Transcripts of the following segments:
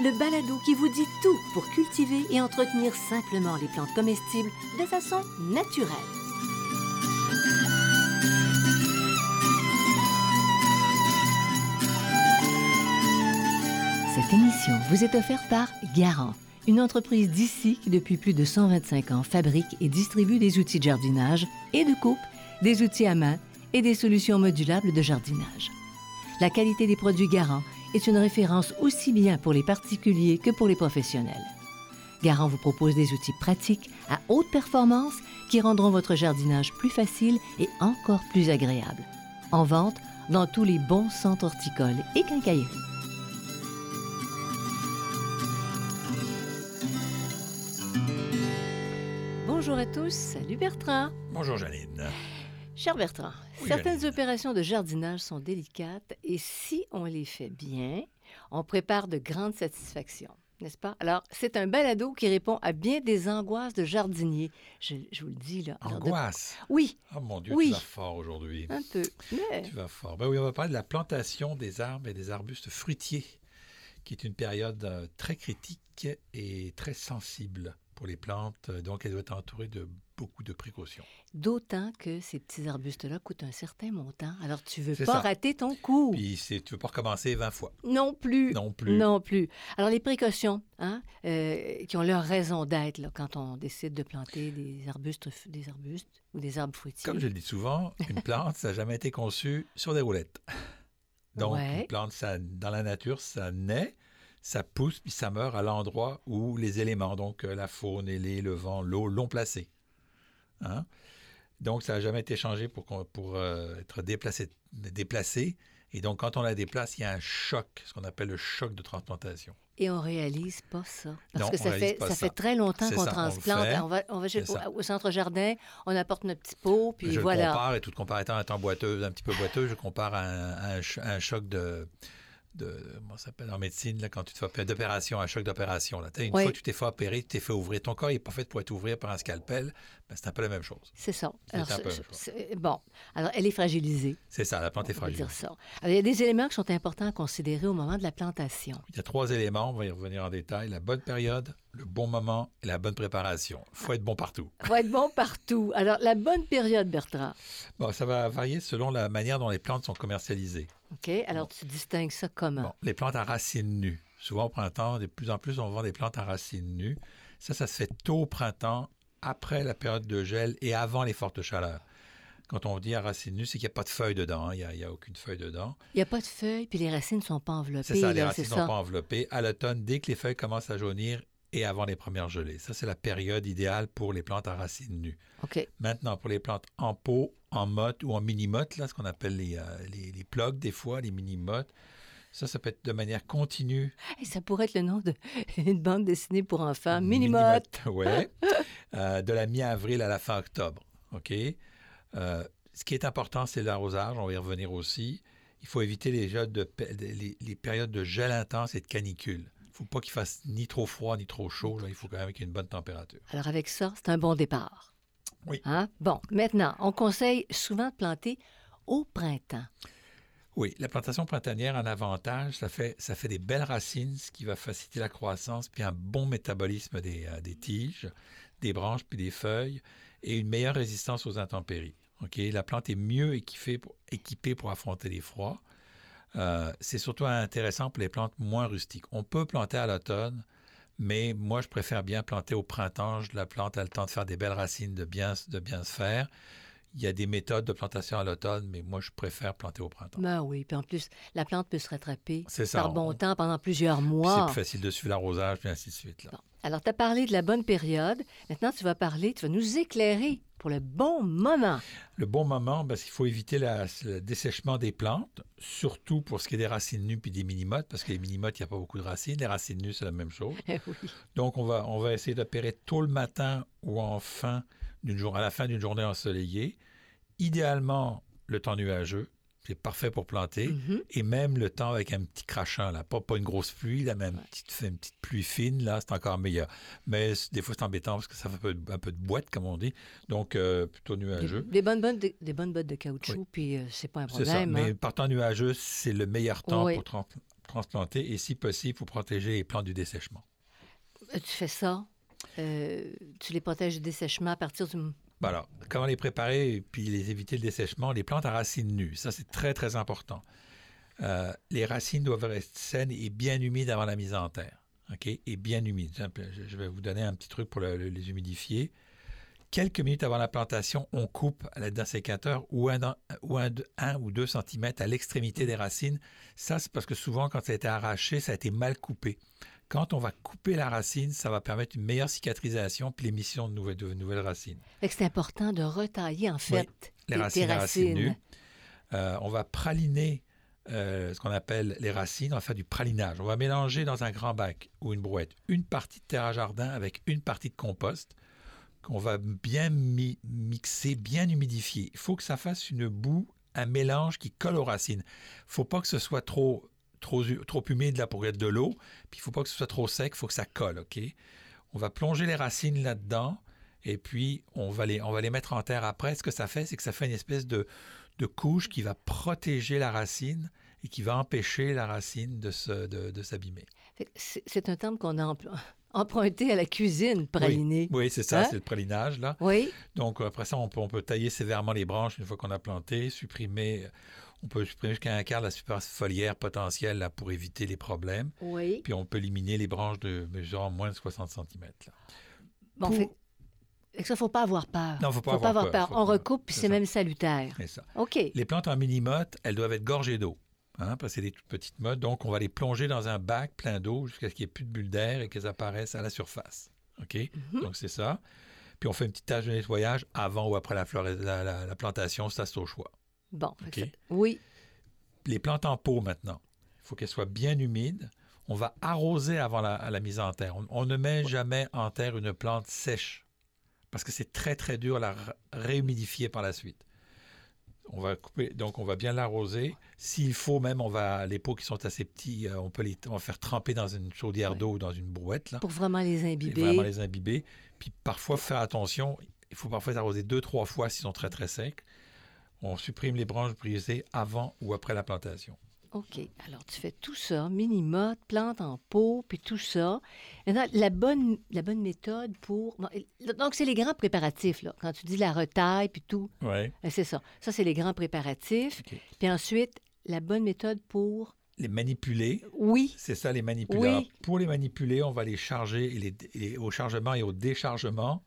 le balado qui vous dit tout pour cultiver et entretenir simplement les plantes comestibles de façon naturelle. Cette émission vous est offerte par Garant, une entreprise d'ici qui depuis plus de 125 ans fabrique et distribue des outils de jardinage et de coupe, des outils à main et des solutions modulables de jardinage. La qualité des produits Garant est une référence aussi bien pour les particuliers que pour les professionnels. Garant vous propose des outils pratiques à haute performance qui rendront votre jardinage plus facile et encore plus agréable. En vente dans tous les bons centres horticoles et quincailleries. Bonjour à tous, salut Bertrand. Bonjour Janine. Cher Bertrand, certaines opérations de jardinage sont délicates et si on les fait bien, on prépare de grandes satisfactions, n'est-ce pas? Alors, c'est un balado qui répond à bien des angoisses de jardiniers. Je, je vous le dis, là. De- Angoisse? Oui, Oh mon Dieu, Oui. tu vas fort aujourd'hui. un peu. Mais Tu vas fort. Ben oui, on va parler de la plantation des arbres et des arbustes fruitiers, qui est une période euh, très critique et très sensible pour les plantes. Donc, elle doit être entourée de beaucoup de précautions. d'autant que ces petits arbustes-là coûtent un certain montant. Alors, tu veux C'est pas ça. rater ton coup. Puis, tu ne veux pas recommencer 20 fois. Non plus. Non plus. Non plus. Alors, les précautions, hein, euh, qui ont leur raison d'être quand on décide de planter des arbustes, des arbustes ou des arbres fruitiers. Comme je le dis souvent, une plante, ça n'a jamais été conçu sur des roulettes. Donc, Ouais. une plante, ça, dans la nature, ça naît, ça pousse, puis ça meurt à l'endroit où les éléments, donc euh, la faune, et les, le vent, l'eau, l'ont placé. Hein? Donc, ça n'a jamais été changé pour, euh, être déplacé, déplacé. Et donc, quand on la déplace, il y a un choc, ce qu'on appelle le choc de transplantation. Et on réalise pas ça. Parce Non, que ça fait, pas ça ça. fait très longtemps qu'on on transplante. On va, on va chez- C'est ça. au, au centre jardin, on apporte notre petit pot, puis je voilà. compare, et toute comparaison étant boiteuse, un petit peu boiteuse, je compare à un, à un ch- à un choc de, de. Ça s'appelle en médecine, là, quand tu te fais opérer d'opération, un choc d'opération. Une Oui. fois que tu t'es fait opérer, tu t'es fait ouvrir. Ton corps n'est pas fait pour être ouvert par un scalpel, ben, c'est un peu la même chose. C'est ça. Alors, un peu la bon, alors elle est fragilisée. C'est ça, la plante est on fragile. dire ça. Alors, il y a des éléments qui sont importants à considérer au moment de la plantation. Il y a trois éléments, on va y revenir en détail. La bonne période, le bon moment et la bonne préparation. Il faut être bon partout. Il faut être bon partout. Alors, la bonne période, Bertrand? Bon, ça va varier selon la manière dont les plantes sont commercialisées. OK? Alors, tu distingues ça comment? Bon, les plantes à racines nues. Souvent au printemps, de plus en plus, on vend des plantes à racines nues. Ça, ça se fait tôt au printemps, après la période de gel et avant les fortes chaleurs. Quand on dit à racines nues, c'est qu'il n'y a pas de feuilles dedans. hein. Il n'y a, il y a aucune feuille dedans. Il n'y a pas de feuilles, puis les racines ne sont pas enveloppées. C'est ça, les là, racines ne ça. sont pas enveloppées. À l'automne, dès que les feuilles commencent à jaunir et avant les premières gelées. Ça, c'est la période idéale pour les plantes à racines nues. Maintenant, pour les plantes en pot, en motte ou en mini-motte, là, ce qu'on appelle les, euh, les, les plugs, des fois, les mini-mottes, ça, ça peut être de manière continue Hey, ça pourrait être le nom d'une bande dessinée pour enfants. Minimote. oui. de la mi-avril à la fin octobre. OK? Euh, ce qui est important, c'est l'arrosage. On va y revenir aussi. Il faut éviter de les, les périodes de gel intense et de canicule. Il ne faut pas qu'il fasse ni trop froid ni trop chaud. là. Il faut quand même qu'il y ait une bonne température. Alors, avec ça, c'est un bon départ. Oui. Hein? Bon, maintenant, on conseille souvent de planter au printemps. Oui, la plantation printanière, un avantage, ça fait, ça fait des belles racines, ce qui va faciliter la croissance, puis un bon métabolisme des, euh, des tiges, des branches, puis des feuilles, et une meilleure résistance aux intempéries. OK? La plante est mieux équipée pour, équipée pour affronter les froids. Euh, c'est surtout intéressant pour les plantes moins rustiques. On peut planter à l'automne, mais moi, je préfère bien planter au printemps. La plante a le temps de faire des belles racines, de bien, de bien se faire. Il y a des méthodes de plantation à l'automne, mais moi, je préfère planter au printemps. Ben oui, puis en plus, la plante peut se rattraper ça, par bon on- temps pendant plusieurs mois. C'est plus facile de suivre l'arrosage, puis ainsi de suite. Là. Bon. Alors, tu as parlé de la bonne période. Maintenant, tu vas parler, tu vas nous éclairer pour le bon moment. Le bon moment, parce qu'il faut éviter la- le dessèchement des plantes, surtout pour ce qui est des racines nues puis des minimotes, parce que les minimotes, il n'y a pas beaucoup de racines. Les racines nues, c'est la même chose. Eh oui. Donc, on va, on va essayer d'opérer tôt le matin ou en fin jour, à la fin d'une journée ensoleillée. Idéalement, le temps nuageux, c'est parfait pour planter. Mhm. Et même le temps avec un petit crachant, là. Pas, pas une grosse pluie, là, mais une petite, une petite pluie fine, là, c'est encore meilleur. Mais des fois, c'est embêtant parce que ça fait un peu, de- un peu de boîte, comme on dit. Donc, euh, plutôt nuageux. des bonnes, bonnes, des, des bonnes bottes de caoutchouc, puis euh, c'est pas un ça. problème. Mais hein. par temps nuageux, c'est le meilleur temps Oui. pour tran- transplanter. Et si possible, pour protéger les plantes du dessèchement. Euh, Tu fais ça, euh, tu les protèges du dessèchement à partir du... Bon, Alors, comment les préparer et puis les éviter le dessèchement? Les plantes à racines nues, ça c'est très très important. Euh, les racines doivent rester saines et bien humides avant la mise en terre. OK? Et bien humides. Je- vais vous donner un petit truc pour le- le- les humidifier. Quelques minutes avant la plantation, on coupe à l'aide d'un sécateur ou un, ou un, un ou deux centimètres à l'extrémité des racines. Ça, c'est parce que souvent, quand ça a été arraché, ça a été mal coupé. Quand on va couper la racine, ça va permettre une meilleure cicatrisation puis l'émission de nouvelles, de nouvelles racines. C'est important de retailler, en fait, les racines, les racines racines. nues. Euh, on va praliner euh, ce qu'on appelle les racines. On va faire du pralinage. On va mélanger dans un grand bac ou une brouette une partie de terre à jardin avec une partie de compost qu'on va bien mi- mixer, bien humidifier. Il faut que ça fasse une boue, un mélange qui colle aux racines. Il faut pas que ce soit trop, trop, hu- trop humide là, pour être de l'eau. Puis il faut pas que ce soit trop sec. Il faut que ça colle. OK? On va plonger les racines là-dedans. Et puis, on va, les, on va les mettre en terre après. Ce que ça fait, c'est que ça fait une espèce de, de couche qui va protéger la racine et qui va empêcher la racine de, se- de, de s'abîmer. C'est un terme qu'on a emprunté à la cuisine, praliné. Oui, c'est ça, Hein? c'est le pralinage. Là. Oui, Donc, après ça, on peut, on peut tailler sévèrement les branches une fois qu'on a planté, supprimer, on peut supprimer jusqu'à un quart de la superficie foliaire potentielle là, pour éviter les problèmes. oui. Puis, on peut éliminer les branches de mesurant moins de 60 cm. Là. Bon, Pour- fait, fait que ça, faut pas avoir peur. Non, faut pas avoir peur, faut On pas- recoupe, puis c'est c'est ça. même salutaire. C'est ça. OK. Les plantes en mini-motte, elles doivent être gorgées d'eau. Hein, parce que c'est des toutes petites mottes. Donc, on va les plonger dans un bac plein d'eau jusqu'à ce qu'il n'y ait plus de bulles d'air et qu'elles apparaissent à la surface. OK? Mhm. Donc, c'est ça. Puis, on fait une petite tâche de nettoyage avant ou après la, flora- la, la- la plantation. Ça, c'est au choix. Bon, fait que OK. ça- oui. Les plantes en pot, maintenant, il faut qu'elles soient bien humides. On va arroser avant la, mise en terre. On, on ne met jamais en terre une plante sèche parce que c'est très, très dur à la réhumidifier par la suite. On va couper, donc on va bien l'arroser. S'il faut même, on va les pots qui sont assez petits, euh, on peut les on va faire tremper dans une chaudière Ouais. d'eau ou dans une brouette là, Pour vraiment les et imbiber. vraiment les imbiber. Puis parfois faire attention, il faut parfois les arroser deux trois fois s'ils sont très très secs. On supprime les branches brisées avant ou après la plantation. OK. Alors, tu fais tout ça, mini-motte, plante en pot, puis tout ça. Maintenant, la bonne, la bonne méthode pour... bon, donc, c'est les grands préparatifs, là. Quand tu dis la retaille, puis tout, Ouais. ben, c'est ça. Ça, c'est les grands préparatifs. OK. Puis ensuite, la bonne méthode pour... Les manipuler, Oui, c'est ça les manipuler. Oui. Alors, pour les manipuler, on va les charger et les- et au chargement et au déchargement.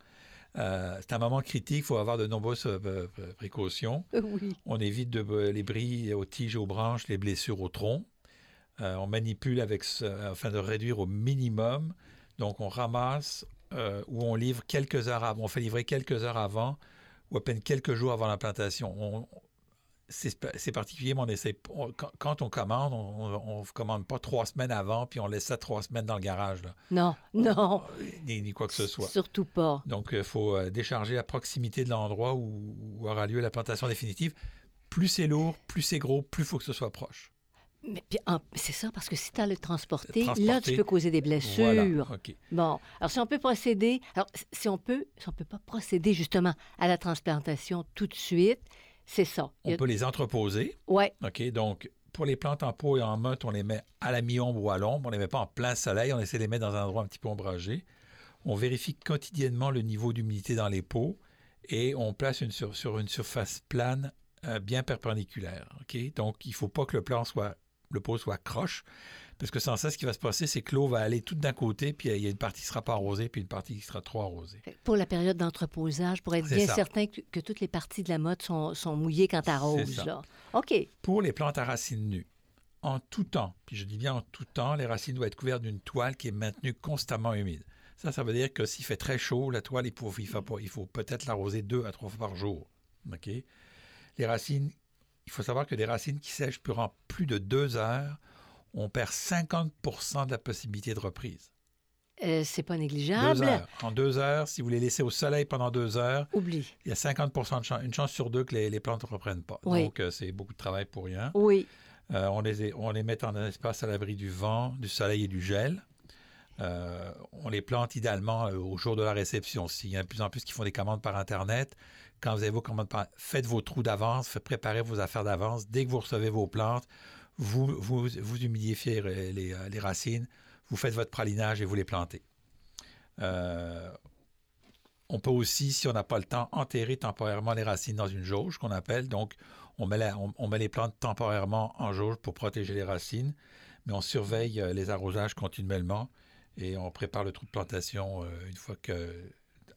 Euh, c'est un moment critique, il faut avoir de nombreuses euh, précautions. oui. On évite de, euh, les bris aux tiges aux branches, les blessures au tronc. Euh, on manipule avec afin de réduire au minimum. Donc, on ramasse ou on livre quelques heures avant. On fait livrer quelques heures avant ou à peine quelques jours avant la plantation. On- c'est particulier, mais on essaie. on- quand, quand on commande, on ne commande pas trois semaines avant, puis on laisse ça trois semaines dans le garage, là, Non, non, ni, ni quoi que ce soit. surtout pas. Donc, il faut euh, décharger à proximité de l'endroit où, où aura lieu la plantation définitive. Plus c'est lourd, plus c'est gros, plus il faut que ce soit proche. Mais c'est ça, parce que si tu as le transporter, là, tu peux causer des blessures. Voilà. Bon, alors si on peut procéder, alors si on peut, si on peut pas procéder justement à la transplantation tout de suite, c'est ça. On a- peut les entreposer. Ouais, OK. Donc, pour les plantes en pot et en motte, on les met à la mi-ombre ou à l'ombre. On ne les met pas en plein soleil. On essaie de les mettre dans un endroit un petit peu ombragé. On vérifie quotidiennement le niveau d'humidité dans les pots et on place une sur, sur une surface plane euh, bien perpendiculaire. OK? Donc, il ne faut pas que le plan soit, le pot soit croche. Parce que sans ça, ce qui va se passer, c'est que l'eau va aller toute d'un côté, puis il y a une partie qui ne sera pas arrosée, puis une partie qui sera trop arrosée. Pour la période d'entreposage, pour être bien ça. certain que, que toutes les parties de la motte sont, sont mouillées quand tu arroses. OK. Pour les plantes à racines nues, en tout temps, puis je dis bien en tout temps, les racines doivent être couvertes d'une toile qui est maintenue constamment humide. Ça, ça veut dire que s'il fait très chaud, la toile, il faut, il faut, pas- il faut peut-être l'arroser deux à trois fois par jour. OK? Les racines, il faut savoir que des racines qui sèchent durant plus de deux heures, on perd 50% de la possibilité de reprise. euh, c'est pas négligeable. Deux heures. En deux heures, si vous les laissez au soleil pendant deux heures, Oublie. il y a 50% de chance, une chance sur deux que les, les plantes ne reprennent pas. Oui. Donc, euh, c'est beaucoup de travail pour rien. Oui. Euh, on, les, on les met en un espace à l'abri du vent, du soleil et du gel. Euh, on les plante idéalement au jour de la réception. S'il y a de plus en plus qui font des commandes par Internet, quand vous avez vos commandes par faites vos trous d'avance, faites préparer vos affaires d'avance. Dès que vous recevez vos plantes, vous, vous, vous humidifiez les, euh, les racines, vous faites votre pralinage et vous les plantez. Euh, on peut aussi, si on n'a pas le temps, enterrer temporairement les racines dans une jauge qu'on appelle. Donc, on met, la- on- on met les plantes temporairement en jauge pour protéger les racines, mais on surveille euh, les arrosages continuellement et on prépare le trou de plantation euh, une fois que,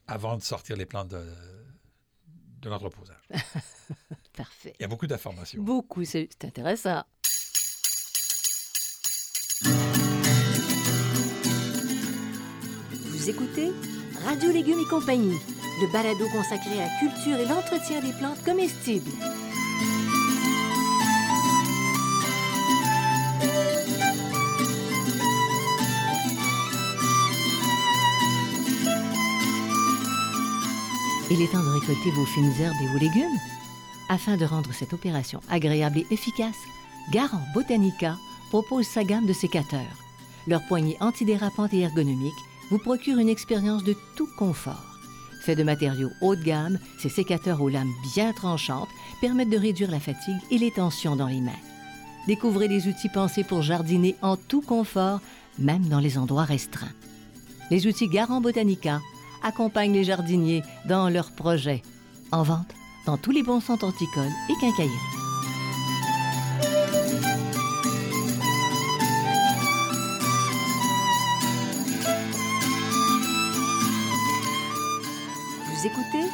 avant de sortir les plantes de, de l'entreposage. Parfait. Il y a beaucoup d'informations. Beaucoup, c'est intéressant. Radio Légumes et compagnie, le balado consacré à la culture et l'entretien des plantes comestibles. Il est temps de récolter vos fines herbes et vos légumes. Afin de rendre cette opération agréable et efficace, Garant Botanica propose sa gamme de sécateurs. Leur poignée antidérapante et ergonomique vous procure une expérience de tout confort. Fait de matériaux haut de gamme, ces sécateurs aux lames bien tranchantes permettent de réduire la fatigue et les tensions dans les mains. Découvrez les outils pensés pour jardiner en tout confort, même dans les endroits restreints. Les outils Garant Botanica accompagnent les jardiniers dans leurs projets. En vente dans tous les bons centres horticoles et quincailleries. Vous écoutez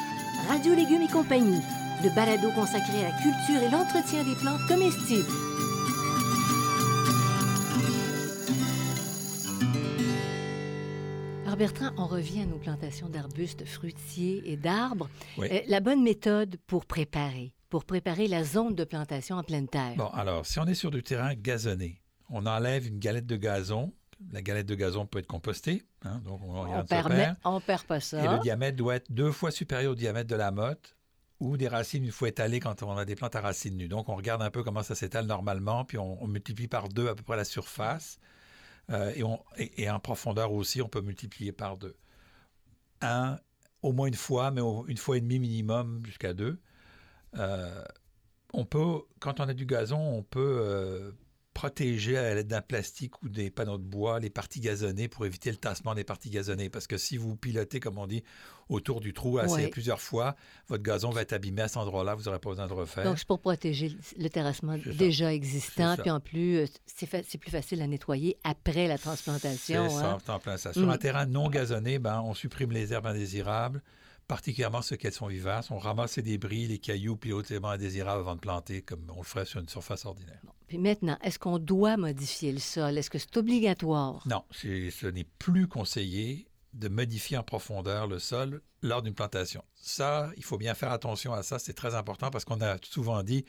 Radio Légumes et compagnie, le balado consacré à la culture et l'entretien des plantes comestibles. Alors Bertrand, on revient à nos plantations d'arbustes fruitiers et d'arbres. Oui. Euh, la bonne méthode pour préparer, pour préparer la zone de plantation en pleine terre. Bon, alors, si on est sur du terrain gazonné, on enlève une galette de gazon. La galette de gazon peut être compostée, hein, donc on on regarde permet, perd. on perd pas Et ça. le diamètre doit être deux fois supérieur au diamètre de la motte ou des racines une fois étalées quand on a des plantes à racines nues. Donc, on regarde un peu comment ça s'étale normalement, puis on, on multiplie par deux à peu près la surface. Euh, et, on- et- et en profondeur aussi, on peut multiplier par deux. Un, au moins une fois, mais au- une fois et demie minimum jusqu'à deux. Euh, on peut, quand on a du gazon, on peut euh, protéger à l'aide d'un plastique ou des panneaux de bois les parties gazonnées pour éviter le tassement des parties gazonnées. Parce que si vous pilotez, comme on dit, autour du trou assez Ouais. plusieurs fois, votre gazon va être abîmé à cet endroit-là, vous n'aurez pas besoin de refaire. Donc, c'est pour protéger le- terrassement ça. déjà existant. Puis en plus, euh, c'est fa- plus facile à nettoyer après la transplantation. hein. c'est en plein ça. Sur Mm. un terrain non gazonné, ben, on supprime les herbes indésirables, particulièrement ceux qui sont vivaces. On ramasse les débris, les cailloux, puis autres éléments indésirables avant de planter, comme on le ferait sur une surface ordinaire. Bon. Puis maintenant, est-ce qu'on doit modifier le sol? Est-ce que c'est obligatoire? Non, ce n'est plus conseillé de modifier en profondeur le sol lors d'une plantation. Ça, il faut bien faire attention à ça, c'est très important parce qu'on a souvent dit,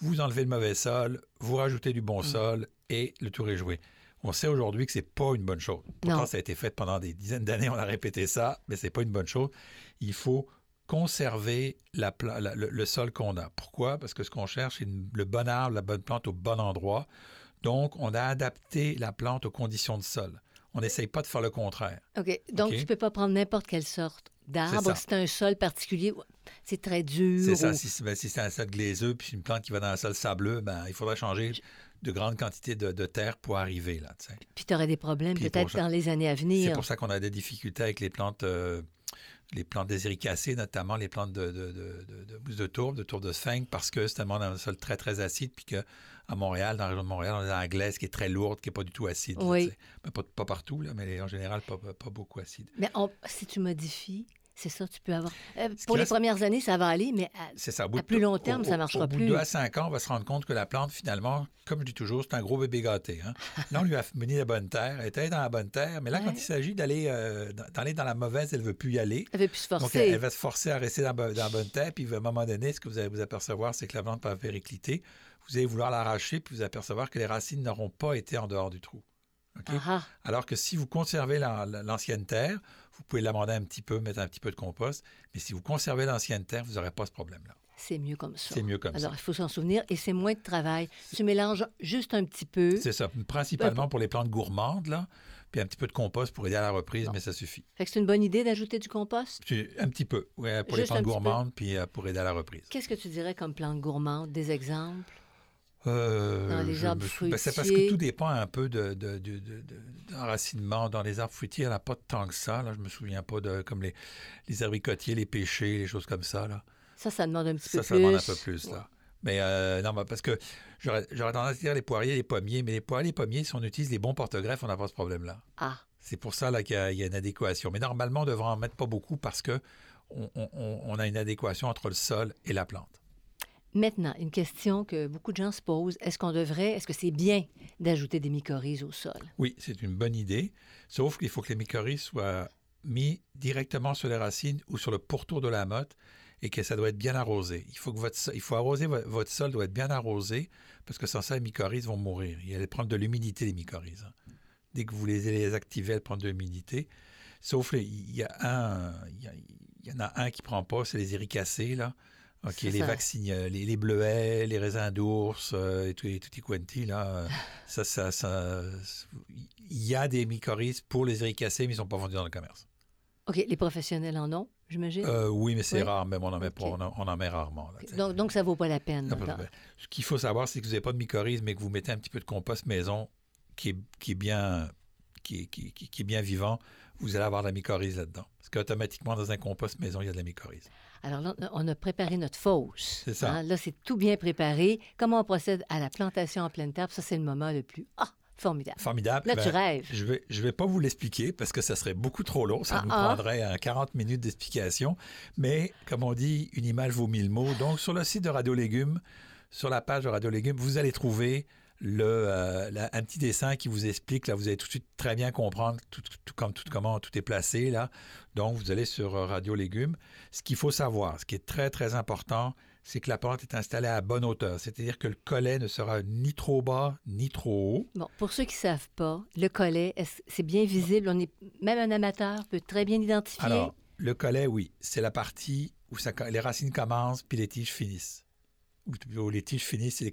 vous enlevez le mauvais sol, vous rajoutez du bon Mm. sol et le tour est joué. On sait aujourd'hui que c'est pas une bonne chose. Pourtant, Non. ça a été fait pendant des dizaines d'années, on a répété ça, mais c'est pas une bonne chose. Il faut conserver la pla- la- le, le sol qu'on a. Pourquoi? Parce que ce qu'on cherche, c'est le bon arbre, la bonne plante au bon endroit. Donc, on a adapté la plante aux conditions de sol. On n'essaye pas de faire le contraire. OK. Donc, tu peux pas prendre n'importe quelle sorte d'arbre. Si c'est un sol particulier, c'est très dur. C'est ça. ou- Si, c'est- ben, si c'est un sol glaiseux puis une plante qui va dans un sol sableux, ben, il faudrait changer de grandes quantités de, de terre pour arriver là. tu sais. Puis tu aurais des problèmes peut-être ça- dans les années à C'est venir. pour ça qu'on a des difficultés avec les plantes, euh, les plantes déséricacées, notamment les plantes de, de, de, de, de mousse de tourbe, de tourbe de sphinx, parce que c'est dans un sol très, très acide, puis qu'à Montréal, dans la région de Montréal, on a la glaise qui est très lourde, qui n'est pas du tout acide. Oui. Ben, pas, pas partout, là, mais en général, pas, pas- pas beaucoup acide. Mais on- si tu modifies, c'est ça, tu peux avoir. Euh, pour les reste- premières années, ça va aller, mais à- ça. De- plus long terme, au- ça marchera Au bout plus. de 2 à 5 ans, on va se rendre compte que la plante, finalement, comme je dis toujours, c'est un gros bébé gâté. hein. Là, on lui a mené la bonne terre. Elle était dans la bonne terre. Mais là, quand il s'agit d'aller euh, dans, d'aller dans la mauvaise, elle ne veut plus y aller. elle veut plus se Donc, forcer. elle, elle va se forcer à rester dans, dans la bonne terre. Puis, à un moment donné, ce que vous allez vous apercevoir, c'est que la plante va péricliter. Vous allez vouloir l'arracher, puis vous allez apercevoir que les racines n'auront pas été en dehors du trou. OK? Ah, Alors que si vous conservez la- la- l'ancienne terre, vous pouvez l'amender un petit peu, mettre un petit peu de compost. Mais si vous conservez l'ancienne terre, vous n'aurez pas ce problème-là. c'est mieux comme ça. C'est mieux comme Alors, il faut s'en souvenir et c'est moins de travail. Tu mélanges juste un petit peu. ça. C'est ça. Principalement pour les plantes gourmandes, là. Puis un petit peu de compost pour aider à la reprise, Bon. mais ça suffit. Fait que c'est une bonne idée d'ajouter du compost? Un petit peu, ouais, pour les Juste plantes gourmandes, puis euh, pour aider à la reprise. Qu'est-ce que tu dirais comme plante gourmande? Des exemples? Euh, Dans les arbres me ben, c'est parce que tout dépend un peu de, de, de- de- de- d'enracinement. Dans les arbres fruitiers, il n'y en a pas tant que ça. Là. Je me souviens pas de comme les, les abricotiers, les pêchers, les choses comme ça. Là. Ça, ça demande un petit Ça, peu ça plus. demande un peu plus. Là. Mais euh, non, parce que j'aurais, j'aurais tendance à dire les poiriers, les pommiers, mais les poiriers, les pommiers, si on utilise les bons porte-greffes, on n'a pas ce problème-là. Ah, C'est pour ça là, qu'il y a, il y a une adéquation. Mais normalement, on devrait en mettre pas beaucoup parce que on- on- on a une adéquation entre le sol et la plante. Maintenant, une question que beaucoup de gens se posent. Est-ce qu'on devrait, est-ce que c'est bien d'ajouter des mycorhizes au sol? Oui, c'est une bonne idée, sauf qu'il faut que les mycorhizes soient mis directement sur les racines ou sur le pourtour de la motte et que ça doit être bien arrosé. Il faut que votre, il faut arroser vo- votre sol doit être bien arrosé parce que sans ça, les mycorhizes vont mourir. Et elles prennent de l'humidité, les mycorhizes. hein. Dès que vous les, activez, elles prennent de l'humidité. Sauf les- il y a un, y, a- en a un qui prend pas, c'est les éricacées là. OK, les ça. vaccines, les, les bleuets, les raisins d'ours euh, et tout, et tutti quanti là. euh, ça, ça, ça, il y a des mycorhizes pour les éricacées, mais ils ne sont pas vendus dans le commerce. OK, les professionnels en ont, j'imagine? Euh, oui, mais c'est Oui. rare, même on en met pas, on en, on en met rarement. là, donc, donc, ça vaut pas la peine. Pas- Ce qu'il faut savoir, c'est que vous n'avez pas de mycorhizes, mais que vous mettez un petit peu de compost maison qui est, qui est bien, qui est, qui- qui- qui est bien vivant, vous allez avoir de la mycorhize là-dedans. Parce qu'automatiquement, dans un compost maison, il y a de la mycorhize. Alors là, on a préparé notre fosse. C'est ça. hein. Là, c'est tout bien préparé. Comment on procède à la plantation en pleine terre? Ça, c'est le moment le plus... Ah, formidable. Formidable. Là, Ben, tu rêves. Je vais, je vais pas vous l'expliquer parce que ça serait beaucoup trop long. Ça Ah, nous ah. prendrait un 40 minutes d'explication. Mais comme on dit, une image vaut mille mots. Donc, sur le site de Radio Légumes, sur la page de Radio Légumes, vous allez trouver le, euh, la- un petit dessin qui vous explique. Là, vous allez tout de suite très bien comprendre tout, tout- comme, tout, comment tout est placé. Là. Donc, vous allez sur euh, Radio Légumes. Ce qu'il faut savoir, ce qui est très, très important, c'est que la plante est installée à bonne hauteur. C'est-à-dire que le collet ne sera ni trop bas, ni trop haut. Bon, pour ceux qui ne savent pas, le collet, c'est bien visible? On est, même un amateur peut très bien l'identifier. Alors, le collet, oui, c'est la partie où ça, les racines commencent puis les tiges finissent. Ou les tiges finissent et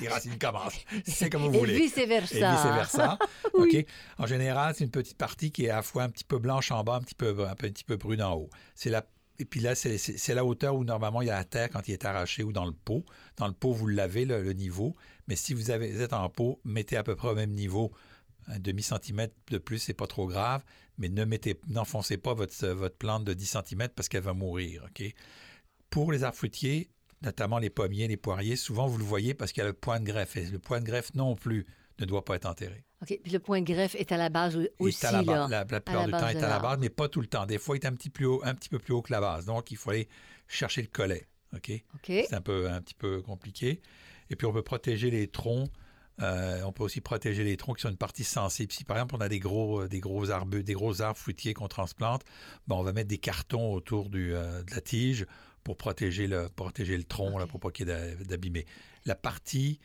les, racines commencent. C'est comme vous Et voulez. vice-versa. Et vice-versa. Oui. OK? En général, c'est une petite partie qui est à la fois un petit peu blanche en bas, un petit peu, un petit peu brune en haut. C'est la, et puis là, c'est la hauteur où normalement il y a la terre quand il est arraché ou dans le pot. Dans le pot, vous l'avez, le, le niveau. Mais si vous, avez, vous êtes en pot, mettez à peu près au même niveau. Un demi-centimètre de plus, c'est pas trop grave. Mais ne mettez, n'enfoncez pas votre, votre plante de 10 cm parce qu'elle va mourir. OK? Pour les arbres fruitiers, notamment les pommiers, les poiriers, souvent vous le voyez parce qu'il y a le point de greffe. Et le point de greffe non plus ne doit pas être enterré. OK. Puis le point de greffe est à la base Il aussi, est à la, là. base- la, la plupart la du temps, est à la base, mais pas tout le temps. Des fois, il est un petit, plus haut, un petit peu plus haut que la base. Donc, il faut aller chercher le collet. OK? C'est un, peu, un petit peu compliqué. Et puis, on peut protéger les troncs. Euh, on peut aussi protéger les troncs qui sont une partie sensible. Si, par exemple, on a des gros, euh, des gros, arbres, des gros arbres fruitiers qu'on transplante, ben, on va mettre des cartons autour du, euh, de la tige pour protéger le, protéger le tronc, là, OK. pour pas qu'il y ait d'a- d'abîmer. La partie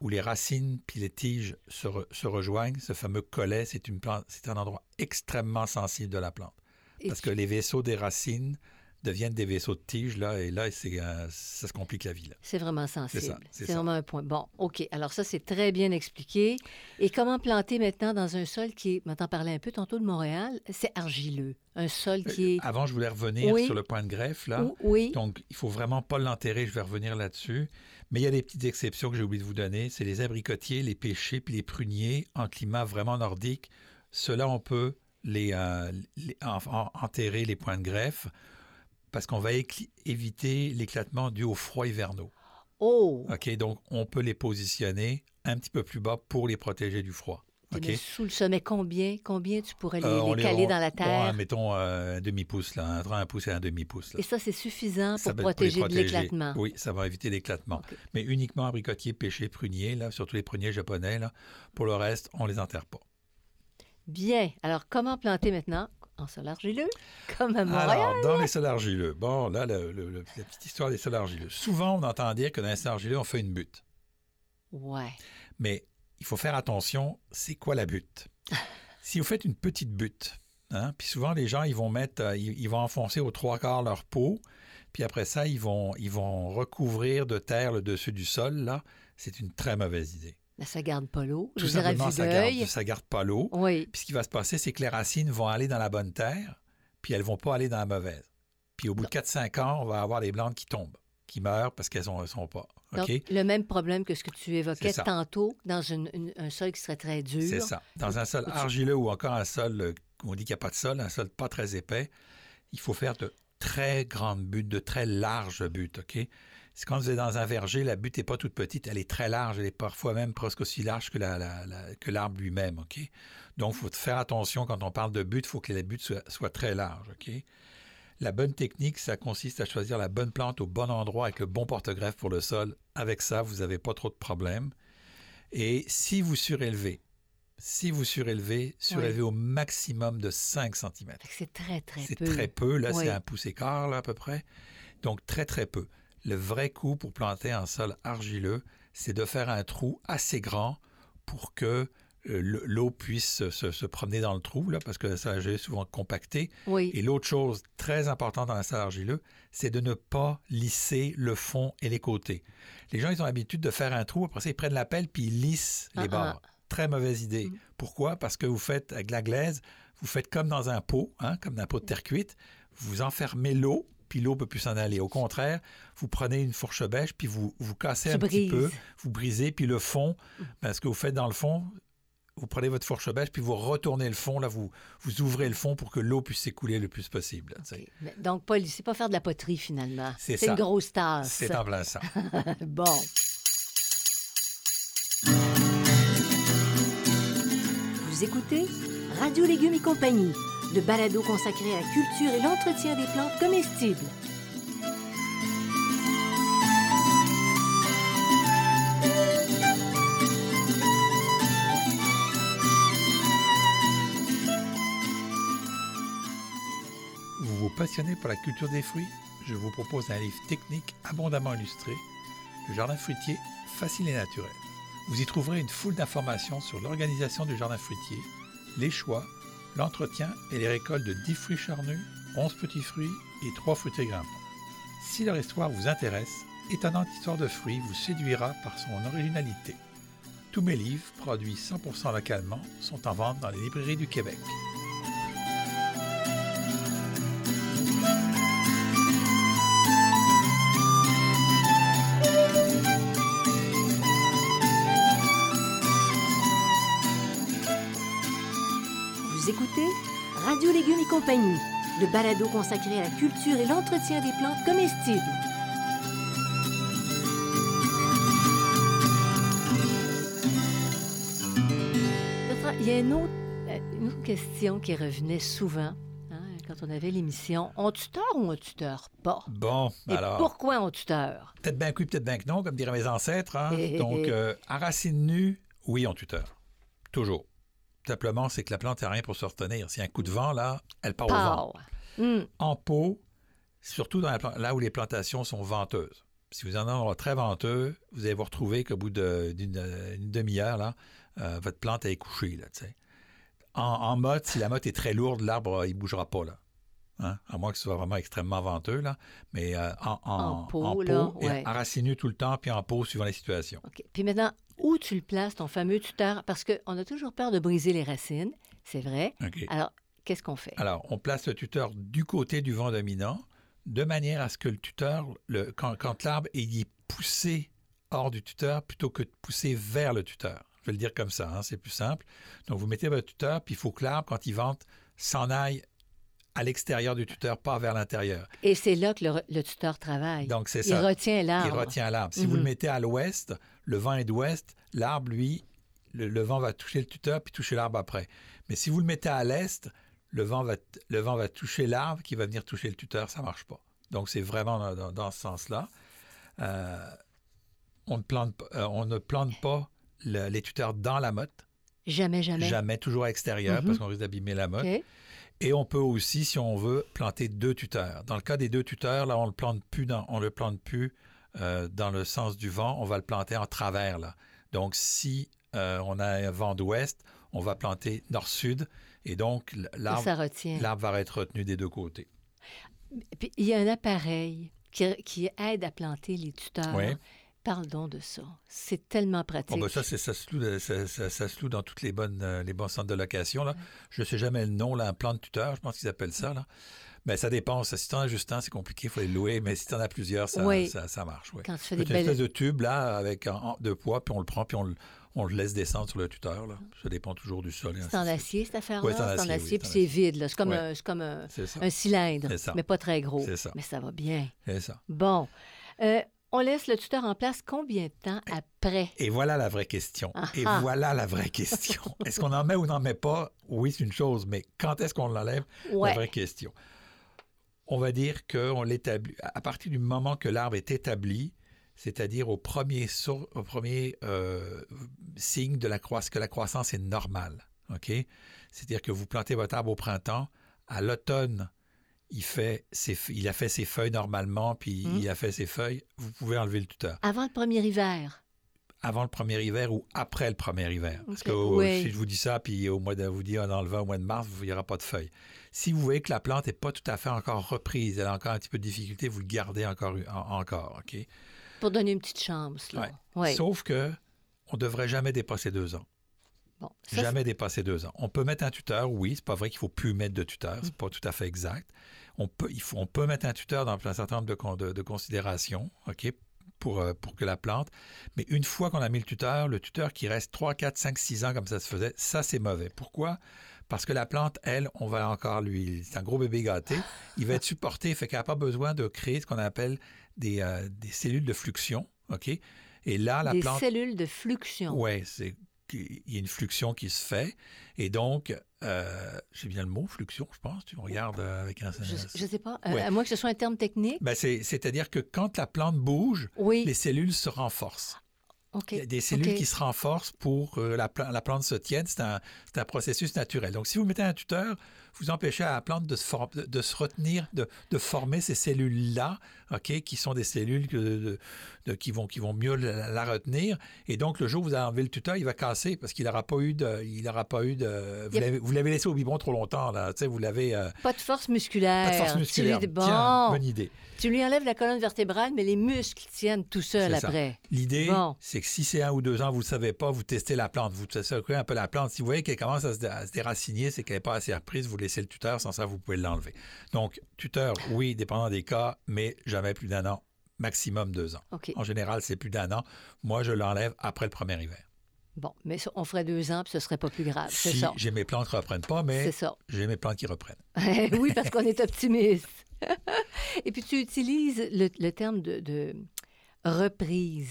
où les racines puis les tiges se, re- se rejoignent, ce fameux collet, c'est une plante, c'est un endroit extrêmement sensible de la plante. Et Parce tu- que les vaisseaux des racines deviennent des vaisseaux de tiges, là, et là, c'est, euh, ça se complique la vie. Là. C'est vraiment sensible. ça, c'est vraiment un point. Bon, OK. Alors ça, c'est très bien expliqué. Et comment planter maintenant dans un sol qui est, maintenant parler un peu tantôt de Montréal, c'est argileux. Un sol qui est... Avant, je voulais revenir Oui. sur le point de greffe, là. Ou- oui. Donc, il faut vraiment pas l'enterrer. Je vais revenir là-dessus. Mais il y a des petites exceptions que j'ai oublié de vous donner. C'est les abricotiers, les pêchers, puis les pruniers en climat vraiment nordique. Ceux-là, on peut les, euh, les- en- en- enterrer les points de greffe parce qu'on va éviter l'éclatement dû aux froids hivernaux. Oh! OK? Donc, on peut les positionner un petit peu plus bas pour les protéger du froid. Tu OK? mets sous le sommet, combien, combien tu pourrais les, Euh, on les les- caler on- dans la terre? mettons euh, un demi-pouce, là, entre un pouce et un demi-pouce. Et ça, c'est suffisant Ça pour protéger de l'éclatement? Oui, ça va éviter l'éclatement. Mais uniquement abricotier, pêcher, prunier, là, surtout les pruniers japonais. Là. Pour le reste, on les enterre pas. Bien. Alors, comment planter maintenant? En sol argileux, comme à Montréal? Alors, dans les sols argileux, bon, là, le- le- le- la petite histoire des sols argileux. Souvent, on entend dire que dans les sols argileux, on fait une butte. Ouais. Mais il faut faire attention, c'est quoi la butte? si vous faites une petite butte, hein, puis souvent les gens, ils vont mettre, euh, ils, ils vont enfoncer aux trois quarts leur pot, puis après ça, ils vont, ils vont recouvrir de terre le dessus du sol, là. C'est une très mauvaise idée. Mais ça garde pas l'eau. Tout Je dirais à vue garde, ça garde pas l'eau. Oui. Puis ce qui va se passer, c'est que les racines vont aller dans la bonne terre, puis elles vont pas aller dans la mauvaise. Puis au bout de 4-5 ans, on va avoir des plantes qui tombent, qui meurent parce qu'elles ne sont pas. Donc, le même problème que ce que tu évoquais tantôt, dans une- une- un sol qui serait très dur. C'est ça. Dans un sol argileux ou encore un sol, euh, on dit qu'il n'y a pas de sol, un sol pas très épais, il faut faire de très grandes buttes, de très larges buttes, OK? C'est quand vous êtes dans un verger, la butte n'est pas toute petite, elle est très large, elle est parfois même presque aussi large que la- la- la- que l'arbre lui-même, OK? Donc, il faut faire attention quand on parle de butte, il faut que buttes soient, soient très larges, OK? La bonne technique, ça consiste à choisir la bonne plante au bon endroit avec le bon porte-greffe pour le sol. Avec ça, vous n'avez pas trop de problèmes. Et si vous surélevez, si vous surélevez, surélevez au maximum de 5 cm. C'est très, très C'est peu. très peu, là, Oui. c'est un pouce écart, là, à peu près. Donc, très, très peu. Le vrai coup pour planter un sol argileux, c'est de faire un trou assez grand pour que euh, le- l'eau puisse se, se promener dans le trou, là, parce que ça est souvent compacté. Oui. Et l'autre chose très importante dans un sol argileux, c'est de ne pas lisser le fond et les côtés. Les gens, ils ont l'habitude de faire un trou, après ça, ils prennent la pelle puis ils lissent les Ah, bords. Très mauvaise idée. Mm. Pourquoi? Parce que vous faites avec la glaise, vous faites comme dans un pot, hein, comme dans un pot de terre cuite, vous enfermez l'eau, puis l'eau peut plus s'en aller. Au contraire, vous prenez une fourche bêche, puis vous, vous cassez un petit peu, vous brisez, puis le fond, Mm. ben, ce que vous faites dans le fond, vous prenez votre fourche bêche, puis vous retournez le fond, là, vous, vous ouvrez le fond pour que l'eau puisse s'écouler le plus possible. tu sais. OK. Mais Donc, Paul, c'est pas faire de la poterie, finalement. C'est une grosse tasse. C'est en plein ça. Bon. Vous écoutez Radio Légumes et compagnie, le balado consacré à la culture et l'entretien des plantes comestibles. Vous vous passionnez pour la culture des fruits? Je vous propose un livre technique abondamment illustré, Le jardin fruitier facile et naturel. Vous y trouverez une foule d'informations sur l'organisation du jardin fruitier, les choix, l'entretien et les récoltes de 10 fruits charnus, 11 petits fruits et 3 fruités grimpants. Si leur histoire vous intéresse, Étonnante histoire de fruits vous séduira par son originalité. Tous mes livres, produits 100% localement, sont en vente dans les librairies du Québec. Radio Légumes et compagnie, le balado consacré à la culture et l'entretien des plantes comestibles. Il y a une autre, euh, une autre question qui revenait souvent hein, quand on avait l'émission. On tuteur ou on tuteur pas? Bon, Et alors, pourquoi on tuteur? peut-être bien que oui, peut-être bien que non, comme diraient mes ancêtres. hein. Hé, hé, Donc, hé. euh, à racine nue, oui, on tuteur. Toujours. Simplement, c'est que la plante n'a rien pour se retenir. S'il y a un coup de vent, là, elle part au vent. Hum, En pot, surtout dans la là où les plantations sont venteuses. Si vous en avez un endroit très venteux, vous allez vous retrouver qu'au bout d'une une demi-heure, là, euh, votre plante est couchée. Là, en, en motte, si la motte est très lourde, l'arbre, il ne bougera pas. Là. Hein? À moins que ce soit vraiment extrêmement venteux. Là. Mais euh, en, en, En pot, en là, et ouais. enracineux tout le temps, puis en pot suivant les situations. OK. Puis maintenant, où tu le places, ton fameux tuteur? Parce qu'on a toujours peur de briser les racines, c'est vrai. Alors, qu'est-ce qu'on fait? Alors, on place le tuteur du côté du vent dominant, de manière à ce que le tuteur, le, quand, quand l'arbre est poussé hors du tuteur plutôt que de pousser vers le tuteur. Je vais le dire comme ça, hein, c'est plus simple. Donc, vous mettez votre tuteur, puis il faut que l'arbre, quand il vente, s'en aille à l'extérieur du tuteur, pas vers l'intérieur. Et c'est là que le, le tuteur travaille. Donc, c'est Il ça. retient Il l'arbre. retient l'arbre. Si vous le Mhm. mettez à l'ouest, le vent est d'ouest, l'arbre, lui, le, le vent va toucher le tuteur puis toucher l'arbre après. Mais si vous le mettez à l'est, le vent va, le vent va toucher l'arbre qui va venir toucher le tuteur, ça marche pas. Donc c'est vraiment dans, dans- dans ce sens-là. Euh, on, ne plante, pas- euh, on ne plante pas le- les tuteurs dans la motte, Jamais, jamais. jamais, toujours à l'extérieur Mhm. parce qu'on risque d'abîmer la motte. Et on peut aussi, si on veut, planter deux tuteurs. Dans le cas des deux tuteurs, là, on le plante plus dans, on le plante plus euh, dans le sens du vent, on va le planter en travers. Là. Donc, si euh, on a un vent d'ouest, on va planter nord-sud et donc l'arbre va être retenu des deux côtés. Puis, il y a un appareil qui, qui aide à planter les tuteurs. Oui. Parle donc de ça. C'est tellement pratique. Bon, ben ça, ça, se loue, ça, ça- ça se loue dans toutes les bonnes, euh, les bons centres de location. Là. Je ne sais jamais le nom, là, un plan de tuteur, je pense qu'ils appellent ça. Là. Mais ça dépend. Si tu en as juste un, c'est compliqué, il faut les louer. Mais si tu en as plusieurs, ça, Oui. ça, ça marche. oui. Quand tu fais C'est des une espèce de tube là, avec un, en- de poids, puis on le prend, puis on le, on le laisse descendre sur le tuteur. Là. Ça dépend toujours du sol. C'est en acier, cette affaire-là? Oui, c'est en acier, oui, acier, puis c'est vide. C'est comme, Ouais. un, comme un, un cylindre, mais pas très gros. Mais ça va bien. C'est ça. Bon. Euh, on laisse le tuteur en place combien de temps après? Et voilà la vraie question. Ah Et ah. voilà la vraie question. Est-ce qu'on en met ou n'en met pas? Oui, c'est une chose, mais quand est-ce qu'on l'enlève? Ouais. La vraie question. On va dire qu'on l'établit à partir du moment que l'arbre est établi, c'est-à-dire au premier, sour- au premier euh, signe de la croissance, que la croissance est normale. OK? C'est-à-dire que vous plantez votre arbre au printemps, à l'automne, il, fait ses il a fait ses feuilles normalement, puis Mhm. il a fait ses feuilles, vous pouvez enlever le tuteur. Avant le premier hiver. Avant le premier hiver ou après le premier hiver? Parce que euh, Oui. si je vous dis ça, puis au mois de vous enlevant au mois de mars, il n'y aura pas de feuilles. Si vous voyez que la plante n'est pas tout à fait encore reprise, elle a encore un petit peu de difficulté, vous le gardez encore, en- encore OK? Pour donner une petite chance. Là. Ouais. Ouais. Sauf que on ne devrait jamais dépasser deux ans. Bon, ça, jamais dépasser deux ans. On peut mettre un tuteur, oui, c'est pas vrai qu'il faut plus mettre de tuteur, c'est pas tout à fait exact. On peut, il faut, on peut mettre un tuteur dans un certain nombre de, con- de, de considérations, OK, pour, euh, pour que la plante. Mais une fois qu'on a mis le tuteur, le tuteur qui reste 3, 4, 5, 6 ans comme ça se faisait, ça c'est mauvais. Pourquoi? Parce que la plante, elle, on va encore lui. C'est un gros bébé gâté. Il va être supporté, fait qu'elle n'a pas besoin de créer ce qu'on appelle des, euh, des cellules de fluxion. OK? Et là, la des plante. cellules de fluxion. Oui, c'est qu'il y a une fluxion qui se fait. Et donc, euh, j'ai bien le mot, fluxion, je pense. Tu me regardes euh, avec un. Je ne sais pas. Euh, Ouais. À moins que ce soit un terme technique. Ben, c'est- C'est-à-dire que quand la plante bouge, Oui. les cellules se renforcent. OK. Il y a des cellules qui se renforcent pour que la, pla- la plante se tienne. C'est un, un processus naturel. Donc, si vous mettez un tuteur, vous empêchez à la plante de se, de se retenir, de, de former ces cellules-là, OK, qui sont des cellules de- de- qui, vont, qui vont mieux la, la retenir. Et donc, le jour où vous avez enlevé le tuteur, il va casser parce qu'il n'aura pas eu de... Il aura pas eu de vous l'avez- laissé au biberon trop longtemps. Là, Tu vous l'avez... euh, Pas de force musculaire. pas de force Tu musculaire. lui- bon. Tiens, bonne idée. Tu lui enlèves la colonne vertébrale, mais les muscles tiennent tout seuls après. L'idée, Bon. c'est que si c'est un ou deux ans, vous ne le savez pas, vous testez la plante, vous secouez un peu la plante. Si vous voyez qu'elle commence à se, à se déraciner, c'est qu'elle n'est pas assez reprise, vous laissez le tuteur, sans ça, vous pouvez l'enlever. Donc, tuteur, oui, dépendant des cas, mais jamais plus d'un an, maximum deux ans. En général, c'est plus d'un an. Moi, je l'enlève après le premier hiver. Bon, mais on ferait deux ans, puis ce serait pas plus grave. C'est Si ça. j'ai mes plantes qui ne reprennent pas, mais j'ai mes plantes qui reprennent. oui, parce qu'on est optimiste. Et puis tu utilises le, le terme de, de reprise.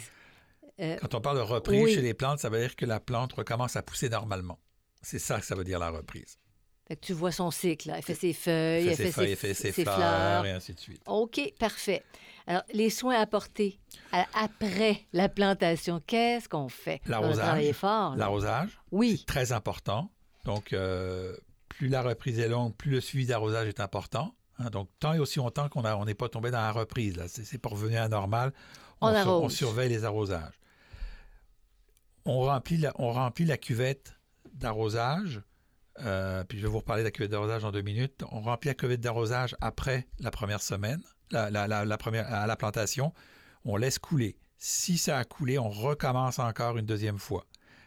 Euh, Quand on parle de reprise Oui. chez les plantes, ça veut dire que la plante recommence à pousser normalement. C'est ça que ça veut dire la reprise. Fait que tu vois son cycle. là. Elle fait ses feuilles, Elle fait ses feuilles, elle fait ses, fleurs, et ainsi de suite. OK, parfait. Alors, les soins apportés à- après la plantation, qu'est-ce qu'on fait? On L'arrosage. fort. L'arrosage, Oui. très important. Donc, euh, plus la reprise est longue, plus le suivi d'arrosage est important. Hein, donc, tant et aussi longtemps qu'on on n'est pas tombé dans la reprise. C'est, pour revenir à la normale. On sur- arrose. on surveille les arrosages. On remplit la, on remplit la cuvette d'arrosage. Euh, puis je vais vous reparler de la cuvette d'arrosage en deux minutes. On remplit la cuvette d'arrosage après la première semaine, à la plantation. On laisse couler. Si ça a coulé, on recommence encore une deuxième fois.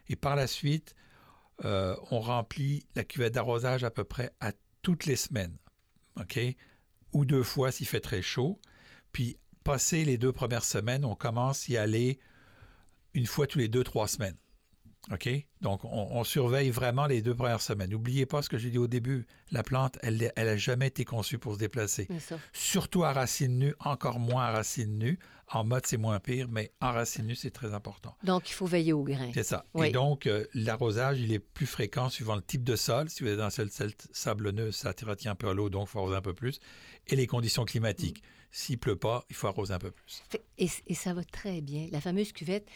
Et par la suite, euh, on remplit la cuvette d'arrosage à peu près à toutes les semaines. OK? Ou deux fois s'il fait très chaud. Puis, passé les deux premières semaines, on commence à y aller une fois tous les deux, trois semaines. OK? Donc, on, on surveille vraiment les deux premières semaines. N'oubliez pas ce que j'ai dit au début. La plante, elle n'a jamais été conçue pour se déplacer. Surtout à racines nues, encore moins à racines nues. En mode, c'est moins pire, mais en racines nues, c'est très important. Donc, il faut veiller au grain. C'est ça. Oui. Et donc, euh, l'arrosage, il est plus fréquent suivant le type de sol. Si vous êtes dans un sol sablonneux, ça retient un peu l'eau, donc il faut arroser un peu plus. Et les conditions climatiques. Mm. S'il pleut pas, il faut arroser un peu plus. Et, et ça va très bien. La fameuse cuvette,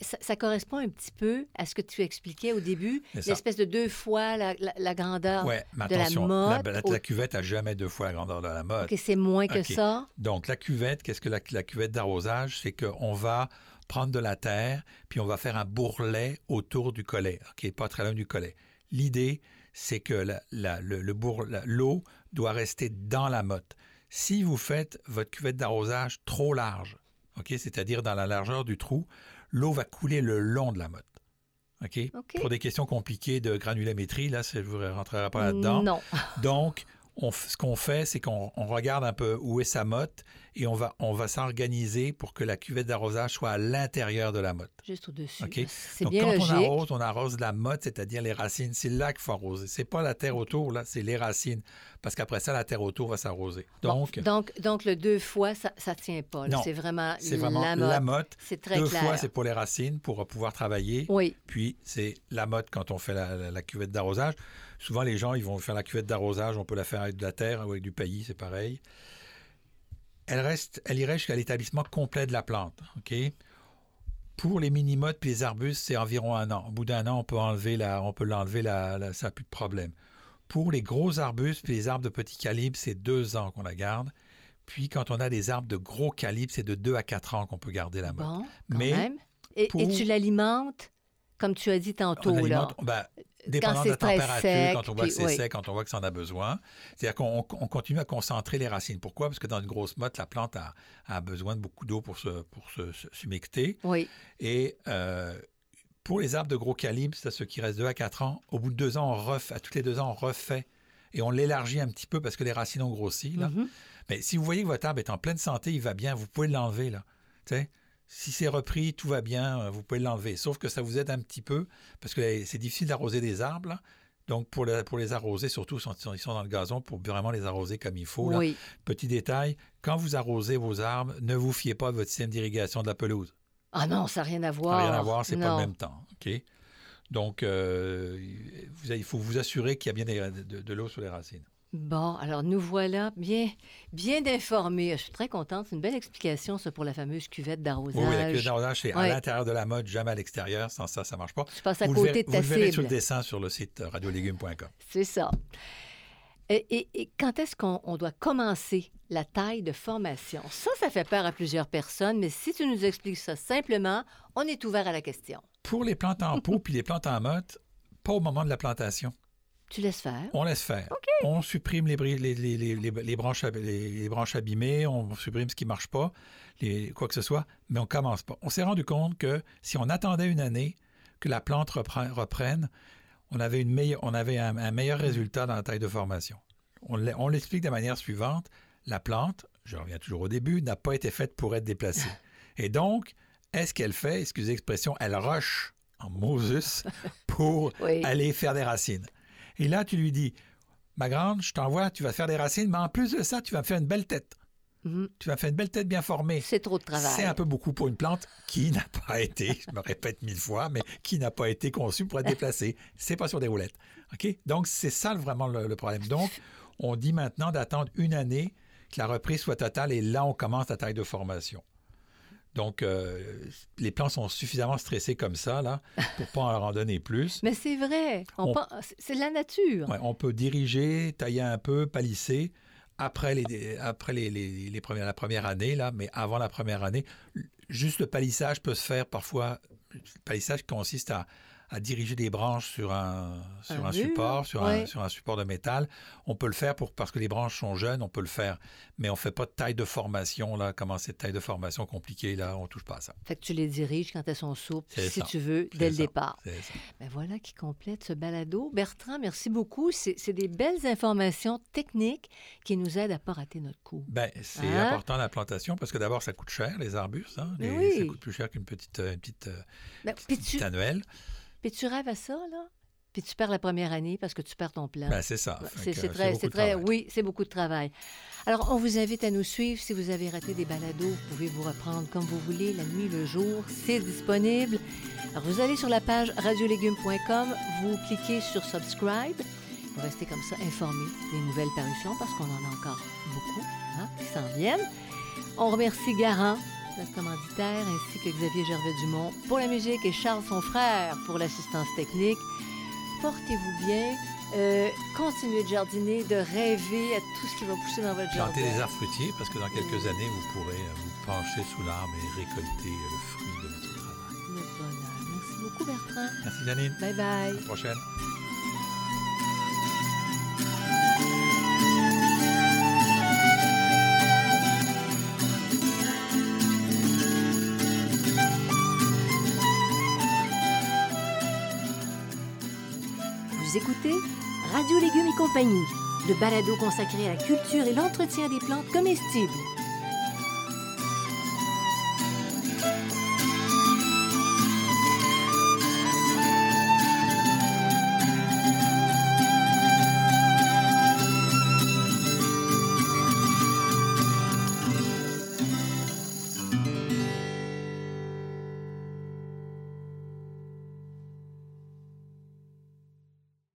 ça, ça correspond un petit peu à ce que tu expliquais au début, l'espèce de deux fois la, la- la grandeur. ouais, mais de la attention, la, motte la- la cuvette a jamais deux fois la grandeur de la mode. OK, c'est moins que ça. Donc, la cuvette, qu'est-ce que la, cuvette d'arrosage? C'est qu'on va prendre de la terre, puis on va faire un bourrelet autour du collet, OK, pas très loin du collet. l'idée, c'est que la- le- l'eau doit rester dans la motte. Si vous faites votre cuvette d'arrosage trop large, c'est-à-dire dans la largeur du trou, l'eau va couler le long de la motte. Pour des questions compliquées de granulométrie, là, je ne vous rentrerai pas là-dedans. Non. Donc, on ce qu'on fait, c'est qu'on on regarde un peu où est sa motte et on va, on va s'organiser pour que la cuvette d'arrosage soit à l'intérieur de la motte. Juste au-dessus. OK? C'est Donc, bien quand logique. on arrose, on arrose la motte, c'est-à-dire les racines. C'est là qu'il faut arroser. C'est pas la terre autour, là, c'est les racines. Parce qu'après ça, la terre autour va s'arroser. Bon, Donc, donc, donc, le deux fois, ça ne tient pas. C'est vraiment, la motte. C'est très Deux clair. fois, c'est pour les racines, pour pouvoir travailler. Oui, Puis, c'est la motte quand on fait la, la- la cuvette d'arrosage. Souvent, les gens, ils vont faire la cuvette d'arrosage. On peut la faire avec de la terre ou avec du paillis, c'est pareil. Elle, reste, elle irait jusqu'à l'établissement complet de la plante. OK? Pour les mini-mottes puis les arbustes, c'est environ un an. Au bout d'un an, on peut enlever la, on peut l'enlever, la, la- ça n'a plus de problème. Pour les gros arbustes puis les arbres de petit calibre, c'est deux ans qu'on la garde. Puis quand on a des arbres de gros calibre, c'est de deux à quatre ans qu'on peut garder la motte. bon, quand Mais même. Et, tu l'alimentes, comme tu as dit tantôt, On là? ben, dépendant de la température, sec, quand on voit puis que c'est oui. sec, quand on voit que ça en a besoin. C'est-à-dire qu'on on- on continue à concentrer les racines. Pourquoi? Parce que dans une grosse motte, la plante a, a besoin de beaucoup d'eau pour se, pour se, se- s'humecter. Oui, Et euh, pour les arbres de gros calibre, c'est ceux qui restent 2 à 4 ans, au bout de deux ans, on refait, à tous les deux ans, on refait. Et on l'élargit un petit peu parce que les racines ont grossi. Là. Mhm. Mais si vous voyez que votre arbre est en pleine santé, il va bien, vous pouvez l'enlever. là. Tu sais, si c'est repris, tout va bien, euh, vous pouvez l'enlever. Sauf que ça vous aide un petit peu parce que c'est difficile d'arroser des arbres. là. Donc, pour, le- pour les arroser, surtout ils sont- dans le gazon, pour vraiment les arroser comme il faut. là. oui. Petit détail, quand vous arrosez vos arbres, ne vous fiez pas à votre système d'irrigation de la pelouse. Ah non, ça n'a rien à Ça voir. n'a rien à voir, c'est pas le même temps. OK? Donc, euh, vous il faut vous assurer qu'il y a bien de, de l'eau sur les racines. Bon, alors nous voilà bien, bien informés. Je suis très contente. C'est une belle explication, ça, pour la fameuse cuvette d'arrosage. Oui, oui, la cuvette d'arrosage, c'est Ouais. à l'intérieur de la mode, jamais à l'extérieur. Sans ça, ça ne marche pas. Tu passes à vous côté le verrez, de ta vous le verrez sur le cible. dessin sur le site euh, radiolégumes.com. C'est ça. Et, et- et quand est-ce qu'on on doit commencer la taille de formation? Ça, ça fait peur à plusieurs personnes, mais si tu nous expliques ça simplement, on est ouvert à la question. Pour les plantes en pot puis les plantes en motte, pas au moment de la plantation. Tu laisses faire. On laisse faire. On supprime les, les, branches, les, abîmées, on supprime ce qui ne marche pas, quoi que ce soit, mais on commence pas. On s'est rendu compte que si on attendait une année que la plante reprenne, reprenne, on avait, une meilleure, on avait un, un meilleur résultat dans la taille de formation. On l'e- on l'explique de la manière suivante. La plante, je reviens toujours au début, n'a pas été faite pour être déplacée. Et donc, est-ce qu'elle fait, excusez l'expression, elle rush en Moses pour Oui. aller faire des racines? Et là, tu lui dis, ma grande, je t'envoie, tu vas faire des racines, mais en plus de ça, tu vas me faire une belle tête. Mhm. Tu vas faire une belle tête bien formée. C'est trop de travail. C'est un peu beaucoup pour une plante qui n'a pas été, je me répète mille fois, mais qui n'a pas été conçue pour être déplacée. C'est pas sur des roulettes. OK? Donc, c'est ça vraiment le, le problème. Donc, on dit maintenant d'attendre une année que la reprise soit totale et là, on commence la taille de formation. Donc, euh, les plants sont suffisamment stressés comme ça, là, pour pas en leur en donner plus. Mais c'est vrai. On c'est- la nature. Ouais, on peut diriger, tailler un peu, palisser après, les, après les, les- les premières, la première année, là, mais avant la première année. Juste le palissage peut se faire parfois. Le palissage consiste à, à diriger des branches sur un, sur Un un mur, support, sur, ouais. un, sur un support de métal. On peut le faire pour, parce que les branches sont jeunes, on peut le faire. Mais on ne fait pas de taille de formation, là. Comment c'est de taille de formation compliquée, là, on touche pas à ça. Fait que tu les diriges quand elles sont souples, si ça. tu veux, dès le ça. départ. Ça. Ben voilà qui complète ce balado. Bertrand, merci beaucoup. C'est des belles informations techniques qui nous aident à ne pas rater notre coup. Ben, c'est Hein? important la plantation parce que d'abord, ça coûte cher, les arbustes. hein. Mais Les- Ça coûte plus cher qu'une petite, euh, une petite, euh, Ben, tu, annuelle. Puis tu rêves à ça, là? Puis tu perds la première année parce que tu perds ton plan. Ben, c'est ça. C'est très, c'est très, oui, c'est beaucoup de travail. Alors, on vous invite à nous suivre. Si vous avez raté des balados, vous pouvez vous reprendre comme vous voulez, la nuit, le jour, c'est disponible. Alors, vous allez sur la page radiolégumes.com, vous cliquez sur Subscribe, vous restez comme ça informé des nouvelles parutions parce qu'on en a encore beaucoup hein, qui s'en viennent. On remercie Garant, notre commanditaire, ainsi que Xavier Gervais-Dumont pour la musique et Charles, son frère, pour l'assistance technique. Portez-vous bien. Euh, continuez de jardiner, de rêver à tout ce qui va pousser dans votre jardin. Plantez des arbres fruitiers parce que dans quelques années, vous pourrez euh, vous pencher sous l'arbre et récolter euh, le fruit de votre travail. Le bonheur. Merci beaucoup, Bertrand. Merci, Janine. Bye bye. À la prochaine. Écoutez Radio Légumes et compagnie, le balado consacré à la culture et l'entretien des plantes comestibles.